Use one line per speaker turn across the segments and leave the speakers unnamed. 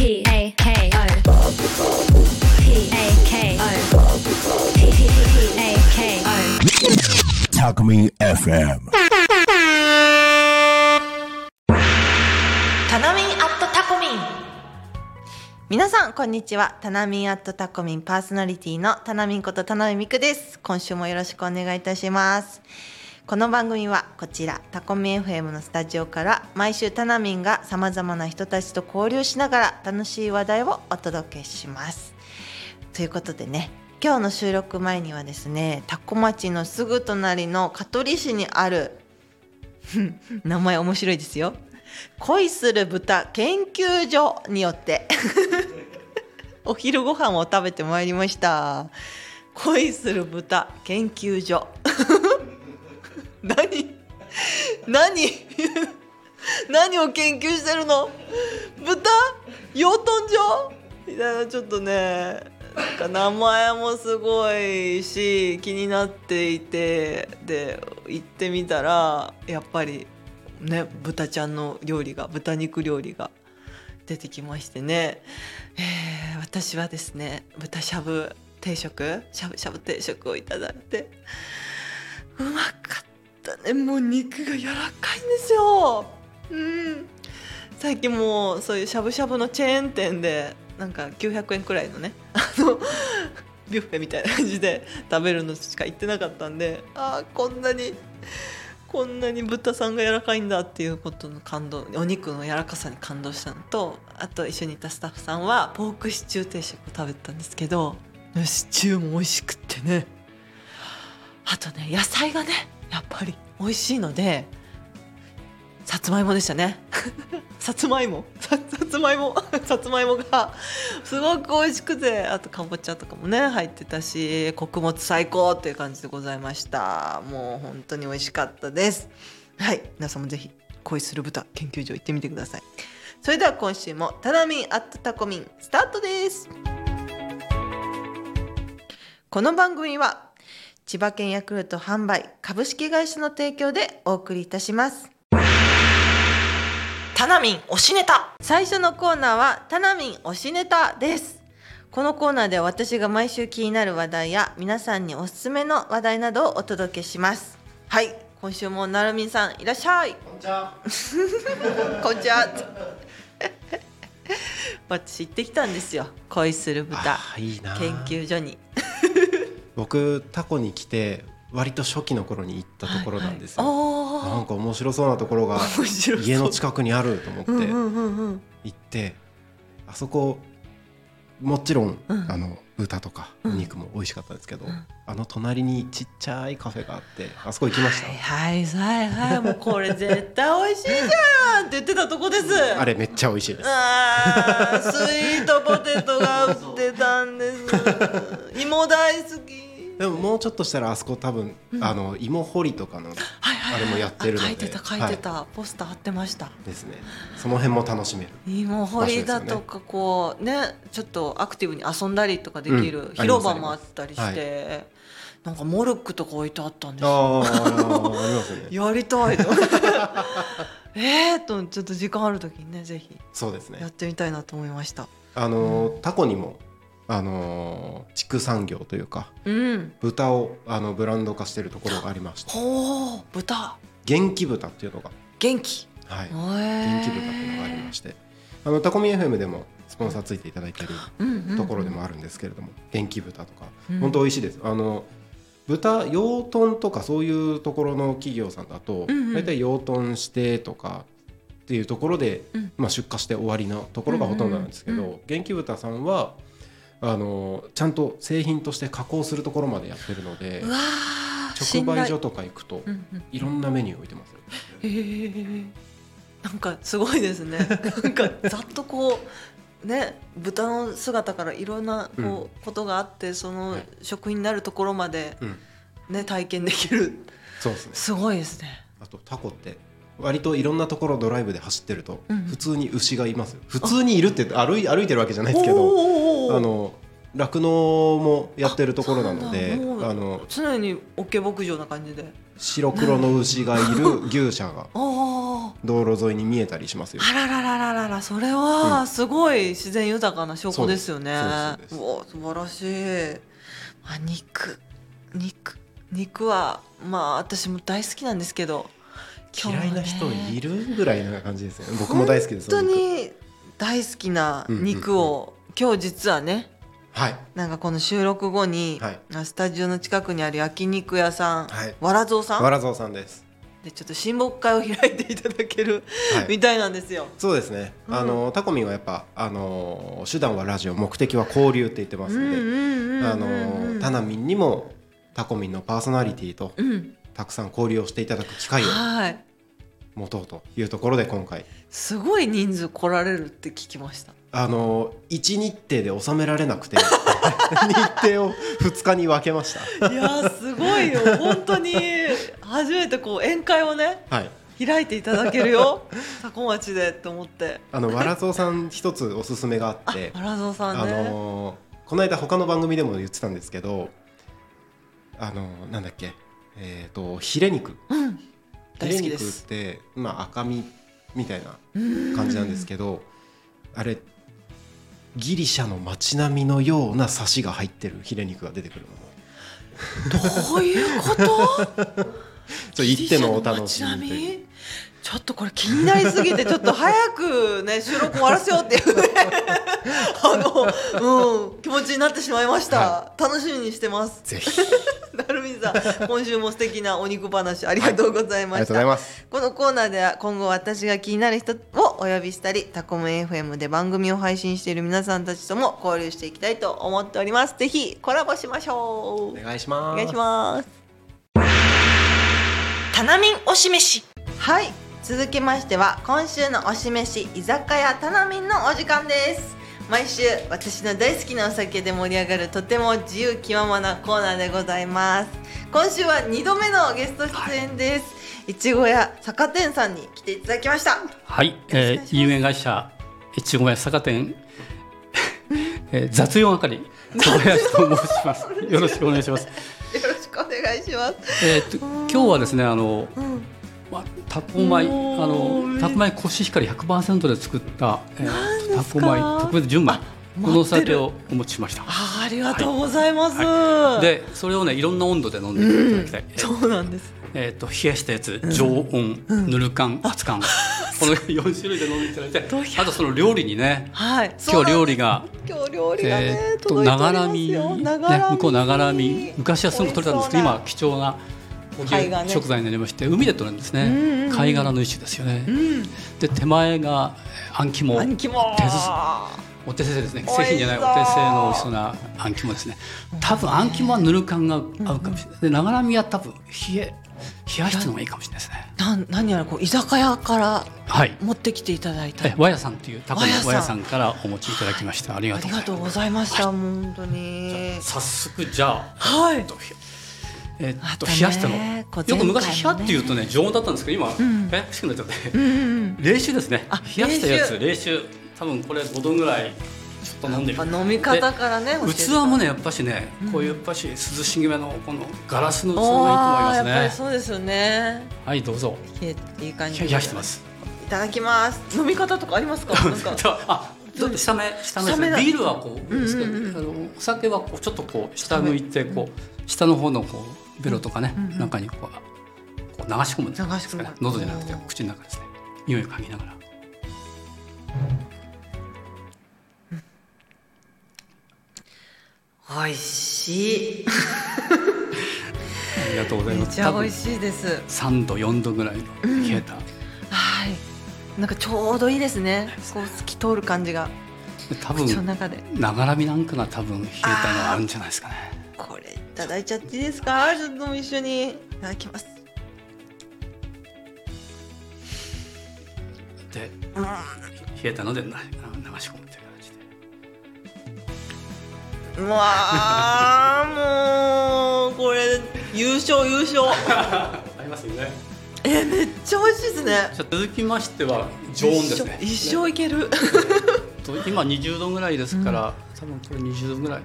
P A K O P A K O P A K O
Talk Me FM.
タナミンアットタコミン皆さんこんにちは。タナミンアットタコミンパーソナリティのタナミンこと田辺美久です。今週もよろしくお願いいたします。この番組はこちらタコミ FM のスタジオから毎週タナミンがさまざまな人たちと交流しながら楽しい話題をお届けします。ということでね今日の収録前にはですねタコ町のすぐ隣の香取市にある 名前面白いですよ。恋する豚研究所によって お昼ご飯を食べてまいりました。恋する豚研究所。何何何を研究してるの？豚？養豚場？みたいなちょっとねなんか名前もすごいし気になっていてで行ってみたらやっぱりね豚ちゃんの料理が豚肉料理が出てきましてね、えー私はですね豚しゃぶ定食しゃぶしゃぶ定食をいただいてったねもう肉が柔らかいんですよ。うん。最近もうそういうしゃぶしゃぶのチェーン店でなんか900円くらいのねあのビュッフェみたいな感じで食べるのしか行ってなかったんであーこんなにこんなに豚さんが柔らかいんだっていうことの感動お肉の柔らかさに感動したのとあと一緒にいたスタッフさんはポークシチュー定食を食べたんですけどシチューも美味しくってね。あとね野菜がねやっぱり美味しいのでさつまいもでしたね。さつまいも。さつまいも。さつまいもがすごく美味しくてあとかぼちゃとかもね入ってたし穀物最高っていう感じでございました。もう本当に美味しかったです。はい。皆さんもぜひ恋する豚研究所行ってみてください。それでは今週もタナミンアットタコミンスタートです。この番組は千葉県ヤクルト販売株式会社の提供でお送りいたします。タナミン推しネタ。最初のコーナーはタナミン推しネタです。このコーナーでは私が毎週気になる話題や皆さんにおすすめの話題などをお届けします。はい。今週もなるみんさんいらっしゃい。こんにちは。こんにちは。私行ってきたんですよ。恋する豚。研究所に
僕タコに来て割と初期の頃に行ったところなんですよ、
はいはい、
なんか面白そうなところが家の近くにあると思って
うんうんうんうん。
行ってあそこもちろん、
うん。
あの豚とかお肉も美味しかったんですけど、あの隣にちっちゃいカフェがあってあそこ行きました、
はいはいはい。もうこれ絶対美味しいじゃんって言ってたとこです。
あれめっちゃ美味しいです。
あースイートポテトが売ってたんです。芋大好き
でももうちょっとしたらあそこ多分、あの芋掘りとかのあれもやってるので。
あ書いてた書いてた、ポスター貼ってました。
ですね。その辺も楽しめる。
芋掘りだとかこうねちょっとアクティブに遊んだりとかでき
うん。
る広場もあったりして、なんかモルックとか置いてあったんですよ。やりたいと。えーとちょっと時間ある時にねぜひ。
そうですね。
やってみたいなと思いました。
あのータコにもあのー畜産業というか
うん。
豚をあのブランド化しているところがありまして。
ほう豚。
元気豚っていうのが、
元気。
はい、
元
元気豚っていうのがありまして。あのタコミ FM でもスポンサーついていただいているところでもあるんですけれども、元気豚とか。
うん。
本当美味しいです。あの豚養豚とかそういうところの企業さんだと
うんうん。
大体養豚してとかっていうところで、
うん。
まあ、出荷して終わりのところがほとんどなんですけど、元気豚さんはあのちゃんと製品として加工するところまでやってるので
うわー
直売所とか行くと
うんうん。
いろんなメニュー置いてますよ。
へー。なんかすごいですね。なんかざっとこうね豚の姿からいろんなこう、ことがあってその
はい。
食品になるところまで
うん、
ね体験できる。
そうですね。
すごいですね。
あとタコって割といろんなところドライブで走ってると
うん。
普通に牛がいますよ。普通にいるって歩い歩いてるわけじゃないですけどあの酪農もやってるところなので
あ
の
常にオッケー牧場な感じで。
白黒の牛がいる牛舎が 道路沿いに見えたりしますよ。
あららららららそれはすごい自然豊かな証拠ですよね。
そうです
うわ素晴らしい。あ肉。肉。肉はまあ私も大好きなんですけど
嫌いな人いるぐらいな感じですよね。僕も大好きです。
本当に大好きな肉を、今日実はね
はい
なんかこの収録後に、
はい
スタジオの近くにある焼肉屋さん、
はい
わらぞうさん？
わらぞうさんです。
でちょっと親睦会を開いていただける、
はい
みたいなんですよ。
そうですね。
うん
あのタコミンはやっぱあの手段はラジオ目的は交流って言ってますので、あのタナミンにもタコミンのパーソナリティと
うん
たくさん交流をしていただく機会を
はい
持とうというところで今回
すごい人数来られるって聞きました。
あの一日程で収められなくて日程を2日に分けました。
いやーすごいよ本当に初めてこう宴会をね
はい。
開いていただけるよ多古町でと思って。
あのわらぞうさん一つおすすめがあ
あ
って、
原蔵さ
あ
んね。
のこの間他の番組でも言ってたんですけど、あのなんだっけ、えっ、とヒレ肉。
うん
ヒ
大
レ肉っ。てまあ赤身みたいな感じなんですけど、あれギリシャの街並みのようなサシが入ってるヒレ肉が出てくるの。
どういうこと？
ちょ行ってのお楽しみ？
ちょっとこれ気になりすぎてちょっと早くね 収録終わらせようっていうね。あの、うん、気持ちになってしまいました、
は
楽しみにしてます。
ぜひ。
なるみさん今週も素敵なお肉話ありがとうござい
ありがとう
ました、
ございます。
このコーナーでは今後私が気になる人をお呼びしたりタコム FM で番組を配信している皆さんたちとも交流していきたいと思っております。ぜひコラボしましょう。
お願いします。
お願いします。タナミン推し飯はい続きましては今週の推し飯居酒屋タナミンのお時間です。毎週私の大好きなお酒で盛り上がるとても自由気ままなコーナーでございます。今週は2度目のゲスト出演です、いちご屋酒店さんに来ていただきました。
はい、えー、有限会社越後屋酒店、えー、雑用係小林と申します。よろしくお願いします。
よろしくお願いします。
えー、と今日はですねあの、
うん
まあ、タコ米あのタコ米コシヒカリ100%で作った、えー、タコ
か
米特別純米。
あ
このお酒をお持ちしました。
あーありがとうございます、
でそれをねいろんな温度で飲んでいただきたい。えー
そうなんです。
えー、と冷やしたやつ、常温、ぬる燗、熱燗、この4種類で飲んでいただいて。あとその料理にね。
はい。
今日料理が
今日料理がね、
えーっと
届いております
長らみ、
よ
ね、向こう長らみ昔はすぐ取れたんですけど今
美
は貴重な
貝がね。
食材になりまして海で取れるんですね、
うんうんうん。
貝殻の一種ですよね、
うん。
で手前がえーあん肝。手すす。お手製ですね。製品じゃないお手製の美味しそうなあん肝ですね。多分あん肝はぬる感が合うかもしれない。で長らみは多分冷え冷やしたのがいいかもしれないですね。
なん何やらこう居酒屋から
はい。
持ってきていただいた。
え和屋さんというタコの
和屋さん
からお持ちいただきました。ありが
あ
とうございます。
りがとうございました、もう本当に。
早速じゃあ
はい
えっと冷やしたの、よく昔冷やっていうとね常温だったんですけど今、
ん。
ややこしくなっちゃって、
うんうん。
冷酒ですね。
あ
冷やしたやつ。
冷
冷酒。多分これ5度ぐらいちょっと飲んでみる
飲み方からね
器もねやっぱしね、こういうやっぱし涼しげめのこのガラスの器がいいと
お
思いま
ーやっぱり
すね
そうですよね。
はいどうぞ。
冷えていい感じ
冷やしてます。
いただきます。飲み方とかありますか？
あちょっと下目下目ですね。ビールはこう、
うんうんうん
あのお酒はこうちょっとこう下向いてこう下の方のこうベロとかね、
うんうん
中にこうこう流し込むんですかね
流し込む。
喉じゃなくて口の中ですね。匂いを嗅ぎながら。
美味しい。
ありがとうございます。多分
ちゃ美味しいです。
3度4度ぐらいの冷えた、
はい。なんかちょうどいいですね。こう透き通る感じが。
多分
中で。
長らみなんかが多分冷えたのがあるんじゃないですかね
これいただいちゃっていいですか？ちょっと一緒に。いただきます。
で
うん
冷えたのでな流し込むという形で。
うわーもうこれ優勝優勝。
ありますよね。
えめっちゃ美味しいですね。
じゃあ続きましては常温ですね。
一生いける。
とと今20度ぐらいですから、多分これ20度ぐらい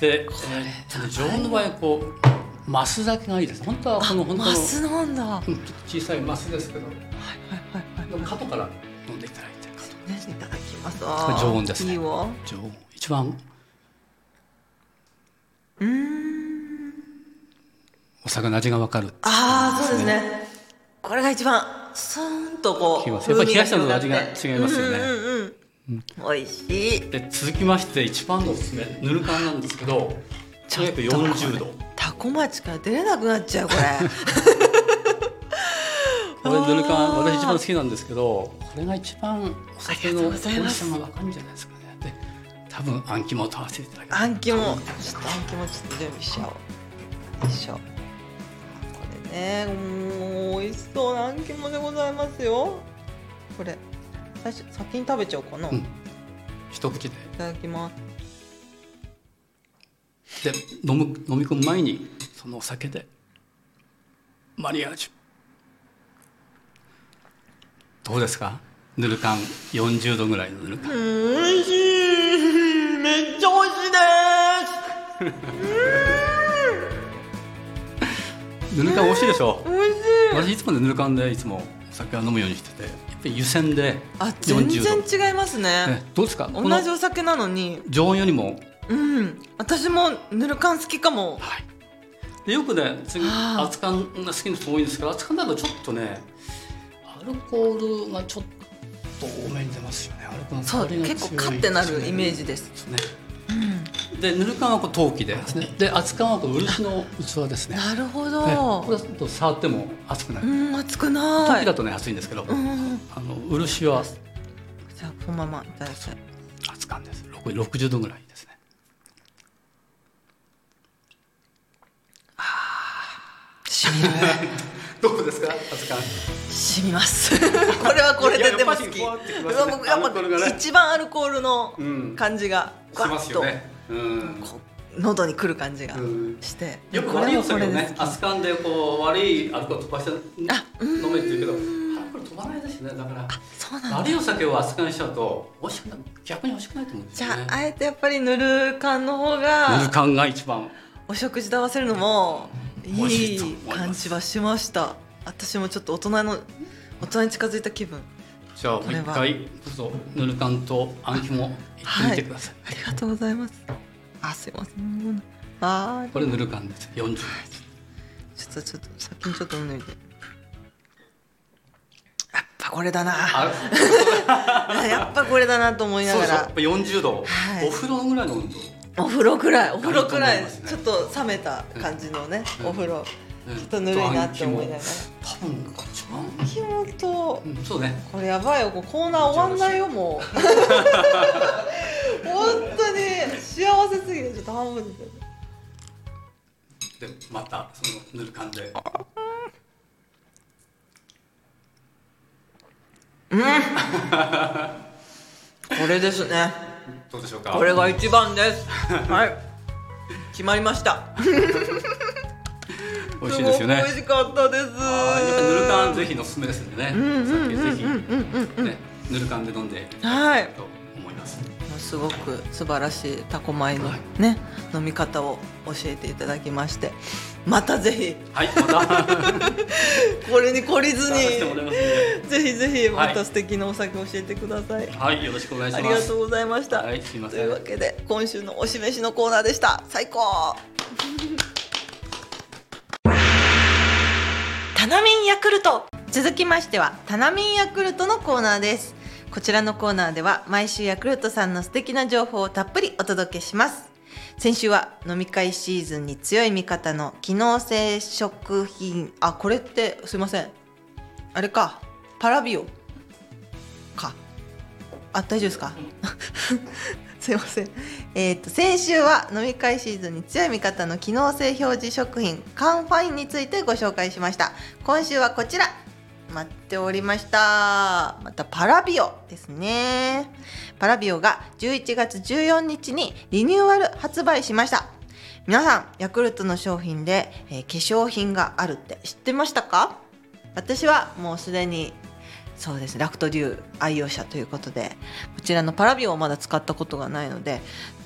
で、えーと常温の場合こうマスだけがいいです。本当はこの本当の。
マスなんだ。
小さいマスですけど。
はいはいはい。
角から飲んでいただいて。
ねいただきます。
常温ですね。
いいわ。
常温。一番。
うーん。
お酒の味がわかる。
ああそうですね。これが一番スーンとこう
やっぱり冷やしたのと味が違いますよね。
うんうんうん美味しい。
で続きまして一番のおすすめ。ぬる缶なんですけどとにかく40度。
タコ町から出れなくなっちゃうこれ。
これぬる
あー。
缶私一番好きなんですけどこれが一番お酒の美味しさがわかるんじゃないですかね。で多分あん肝と合わせていただきます。
あん肝ちょっとあん肝ちょっと準備しちゃおうよいしょこれねもう美味しそうなあん肝でございますよ。これ最初先に食べちゃおうかな、い
うん。一口で。
ただきます。
で飲む飲み込む前にそのお酒でマリアージュ。どうですか？ぬる缶40度ぐらいのぬる缶
美味しい。めっちゃ美味しい
ぬる缶美味しいでしょ？
です美味しい。
私いつもねぬる缶でいつもお酒は飲むようにしてて湯煎で
あ全
40度。
然違いますね。
ね、どうですか？こ
同
の
じお酒なのに。
常温よりも。
うん。私もぬる缶好きかも。
はい。でよくね次
はあ。
熱燗が好きな人多いんですけど熱燗だとちょっとねアルコールがちょっと多めに出ますよね。アルコールの
そう結構カッてなるイメージです。
ですねでぬる缶はこう陶器でですね。で熱燗はこう漆の器ですね。
なるほ
ね
ど
これはちょっと触っても熱くな
う
る
ん熱く
陶
ない。
器だとね熱いんですけど
うん。
あの漆は
じゃあそのままいただきたい
熱燗です。6 60度ぐらいですね。
しみる
どうですか熱燗
しみます。これはこれででも好き。
いややっぱ
一番アルコールの
うん。
感じが
し
ガッと
ますよね。うん
こう喉にくる感じが
うん。
して。
よく悪いお酒をね。
これは
熱燗でこう悪いアルコール飛ばして飲めって言うけどアルコール飛ばないですね。だから
そうなんだ。
悪いお酒を熱燗しちゃうと美味しくない逆に美味しくないと思うんです
じゃ
よね
ああえてやっぱりぬる感の方
ぬる
が
缶が一番。
お食事で合わせるのもい
い
感じはしました。私もちょっと大人の大人に近づいた気分
じゃあもう一回どうぞぬる缶とあん肝いってみてください、
ありがとうございます。あすいません。あー。
これぬる缶です。40
ちょっとちょっと先にちょっと脱いでやっぱこれだな。
あ
やっぱこれだなと思いながら。
そうそう。やっぱ40度、
はい。
お風呂ぐらいの温度。
お風呂くらい。お風呂くらい。
ね。
ちょっと冷めた感じのね、
うん。
お風呂。
ちょ
ちょっとぬるいなって思いながら。
多分一番
気持と
うんそうね。
これやばいよこうコーナー終わんないよもう。本当に。幸せすぎてちょっと半分で
でまたそのぬる缶で。
これですね。
どうでしょうか？
これが一番です。はい。決まりました
美味しいですよね。
美味しかったです。
はいやっぱぬる缶ぜひのおすすめですんでね、お酒ぜひ、ね、ぬる缶で飲んで
はい
と思います。
すごく素晴らしいタコ米のね、飲み方を教えていただきまして。またぜひ。
はい、また。
これに懲りずに。
してもらいますんで、
ぜひぜひま
はい。
た素敵なお酒教えてください、
はい、よろしくお願いします。
ありがとうございました、
はいすいません。
というわけで今週のおしめしのコーナーでした。最高ナミンヤクルト。続きましてはタナミンヤクルトのコーナーです。こちらのコーナーでは毎週ヤクルトさんの素敵な情報をたっぷりお届けします。先週は飲み会シーズンに強い味方の機能性食品。あこれってすいません。あれか。パラビオ。か。あ大丈夫ですか？すいません。えっ、と先週は飲み会シーズンに強い味方の機能性表示食品カンファインについてご紹介しました。今週はこちら。待っておりました。またパラビオですね。パラビオが11月14日にリニューアル発売しました。皆さんヤクルトの商品で、えー化粧品があるって知ってましたか？私はもうすでにそうですラクトデュー愛用者ということで。こちらのパラビオをまだ使ったことがないので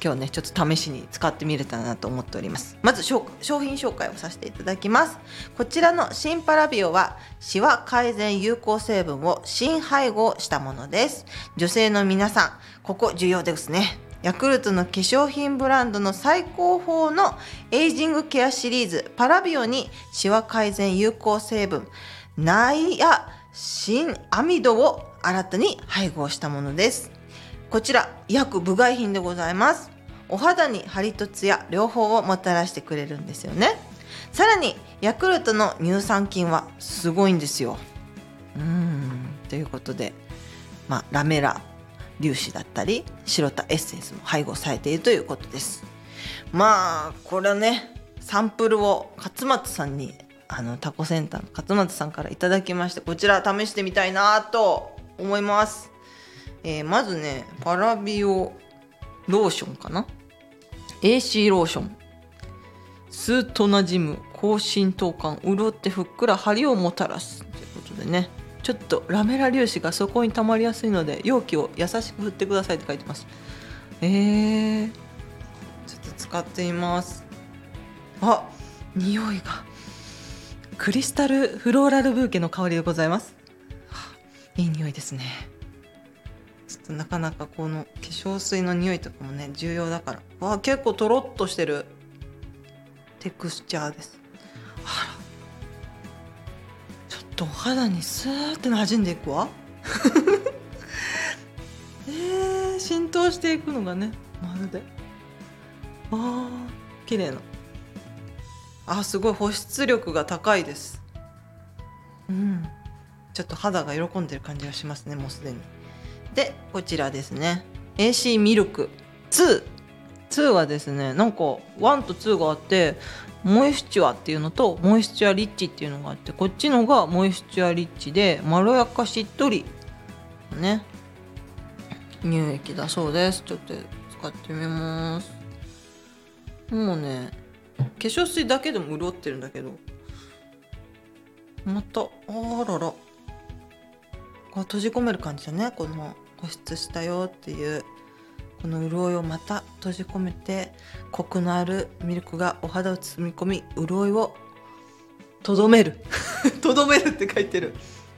今日ねちょっと試しに使ってみれたらなと思っております。まず商品紹介をさせていただきます。こちらの新パラビオはシワ改善有効成分を新配合したものです。女性の皆さんここ重要ですね。ヤクルトの化粧品ブランドの最高峰のエイジングケアシリーズパラビオにシワ改善有効成分ナイアシンアミドを新たに配合したものです。こちら医薬部外品でございます。お肌にハリとツヤ両方をもたらしてくれるんですよね。さらにヤクルトの乳酸菌はすごいんですよ。うん。ということでまあラメラ粒子だったりシロタエッセンスも配合されているということです。まあこれはねサンプルを勝松さんにあのタコセンターの勝松さんからいただきましてこちら試してみたいなと思います、えーまずねパラビオローションかな？AC ローション。スーッとなじむ高浸透感潤ってふっくら張りをもたらすということでね。ちょっとラメラ粒子がそこに溜まりやすいので容器を優しく振ってくださいって書いてます。えー、ちょっと使ってみます。あ匂いが。クリスタルフローラルブーケの香りでございます。はいい匂いですね。ちょっとなかなかこの化粧水の匂いとかもね重要だから。わあ結構とろっとしてる。テクスチャーです。あら。ちょっとお肌にスーって馴染んでいくわ。えー、浸透していくのがねまるで。あー綺麗な。あすごい保湿力が高いです。うん。ちょっと肌が喜んでる感じがしますねもうすでに。でこちらですね。AC ミルク。2 2はですねなんか1と2があってモイスチュアっていうのとモイスチュアリッチっていうのがあってこっちのがモイスチュアリッチでまろやかしっとり。ね。乳液だそうです。ちょっと使ってみます。もうね化粧水だけでも潤ってるんだけど。またあらら。こう閉じ込める感じだね。この保湿したよっていうこの潤いをまた閉じ込めてコクのあるミルクがお肌を包み込み潤いをとどめる。とどめるって書いてる。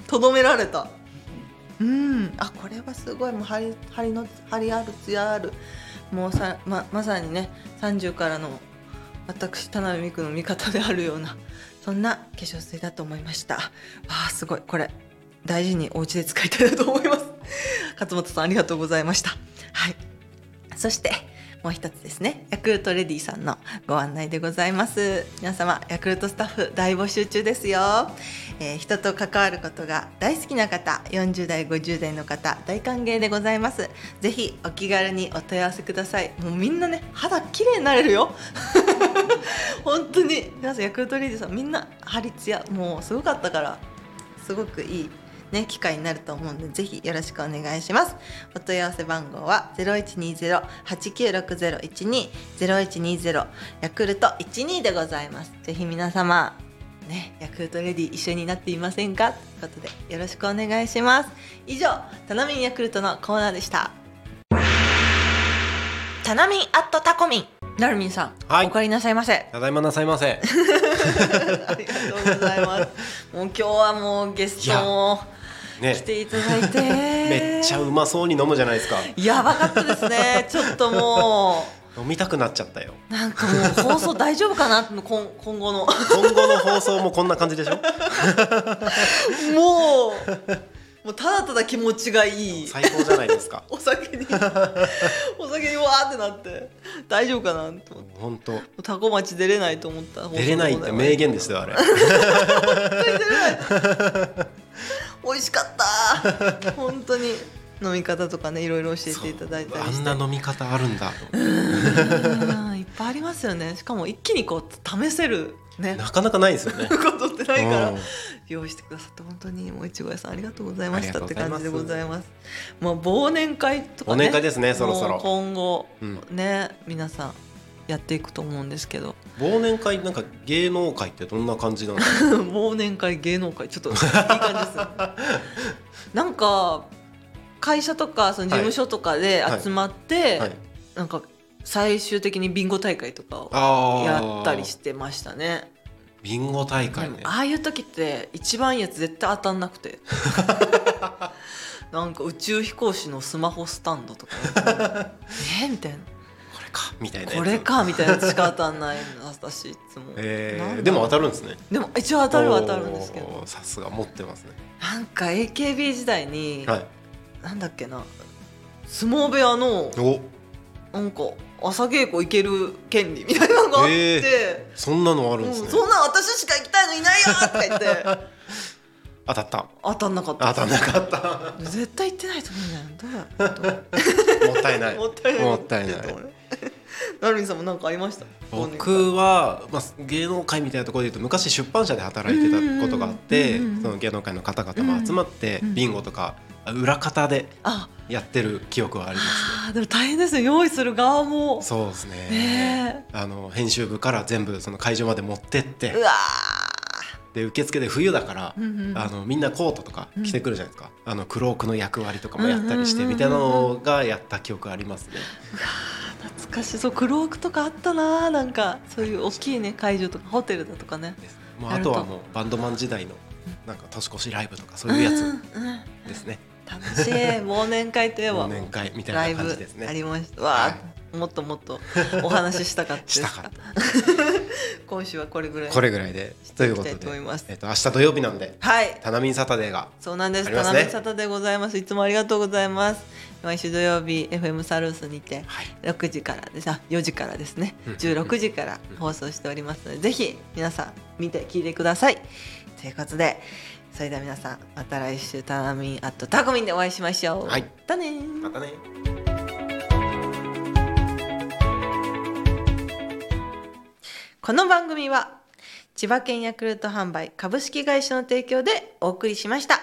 とどめられた。うん。あこれはすごい。もう張り張りの張りあるツヤある。もうさままさにね30からの私田辺美久の味方であるようなそんな化粧水だと思いました。わあすごい。これ大事にお家で使いたいと思います。勝本さんありがとうございました。はい。そしてもう一つですね。ヤクルトレディさんのご案内でございます。皆様ヤクルトスタッフ大募集中ですよ、えー人と関わることが大好きな方40代50代の方大歓迎でございます。ぜひお気軽にお問い合わせください。もうみんなね肌綺麗になれるよ。本当に。皆さんヤクルトレディさんみんなハリツヤ。もうすごかったからすごくいい。ね、機会になると思うんでぜひよろしくお願いします。お問い合わせ番号は0120-896012 0120ヤクルト12でございます。ぜひ皆様ね、ヤクルトレディ一緒になっていませんか？ということでよろしくお願いします。以上タナミンヤクルトのコーナーでした。タナミンアットタコミン。ナルミンさん、
はい。
お帰りなさいませ。
ただいまなさいませ。
ありがとうございます。もう今日はもうゲストも
ね。
来ていただいて。
めっちゃうまそうに飲むじゃないですか。
やばかったですね。ちょっとも
飲みたくなっちゃったよ。
うなんかもう放送大丈夫かな？今今後の。
今後の放送もこんな感じでしょ？
もうもうただただ気持ちがいい。
最高じゃないですか。
お酒に。お酒にわーってなって。大丈夫かな？と思って。
本当
タコ町出れないと思った。
出れないって名言でしたよあれ
美味しかった。本当に。飲み方とかねいろいろ教えていただいたりして。
あんな飲み方あるんだ。と
うん。いっぱいありますよね。しかも一気にこう試せるね。
なかなかないですよね。
ことってないから。
うん。
用意してくださって本当にもういちご屋さんありがとうございました
あ
って感じでございます。まあ忘年会とかね。
忘年会ですねそろそろ。
今後、
うん。
ね皆さんやっていくと思うんですけど。
忘年会なんか芸能界ってどんな感じなんですか？
忘年会芸能界ちょっといい感じです。ね なんか会社とかその事務所とかで集まって、
はい。
なんか最終的にビンゴ大会とかをやったりしてましたね。
ビンゴ大会ね。
ああいう時って一番いいやつ絶対当たんなくて。なんか宇宙飛行士のスマホスタンドとかえ？みたいな
かみたいな
これかみたいなしか当たんないの私いつも、
えー、でも当たるんですね。
でも一応当たるは当たるんですけど。
さすが持ってますね。
なんか AKB 時代に、
はい。
なんだっけな相撲部屋の
お。
なんか朝稽古行ける権利みたいなのがあって、
えそんなのあるんですね、
うんそんなん私しか行きたいのいないよとか言って。
当たった。
当たんなかった。
当たんなかった。
絶対行ってないと思うん。だよどうや
もったいない。
もったいない。
もったいない
なるみさんも何かありました？
僕は、まあ、芸能界みたいなところで言うと昔出版社で働いてたことがあってその芸能界の方々も集まってビンゴとか裏方で
あ
やってる記憶はありますね。
でも大変ですよ。用意する側も。
そうですね。
ね
あの編集部から全部その会場まで持ってって。
うわ
で受付で冬だから、
うんうん。
あのみんなコートとか着てくるじゃないですか、あのクロークの役割とかもやったりして
うん。うんうんうん
みたいなのがやった記憶ありますね。
ー懐かしい。そうクロークとかあったななんかそういう大きいね会場とかホテルだとかね。
もうあとはもうバンドマン時代のなんか年越しライブとかそういうやつ
うんうん。
ですね。
楽しい。忘年会といえば。
忘年会みたいな感じですね。
ありました。わあ、もっともっとお話ししたかった
したか？った。
今週はこれぐらい
これぐらいでということで
いきたいと思います
えっと明日土曜日なんで
はい
タナミンサタデーが
そうなんです。
ありますね
田辺沙汰でございます。いつもありがとうございます。毎週土曜日 FM サルースにて
はい
6時からです。あ、4時からですね。
うん
16時から放送しておりますので、ぜひ皆さん見て聞いてください。ということで、それでは皆さんまた来週タナミンアットタコミンでお会いしましょう。
はい
またねー
またね。
この番組は千葉県ヤクルト販売株式会社の提供でお送りしました。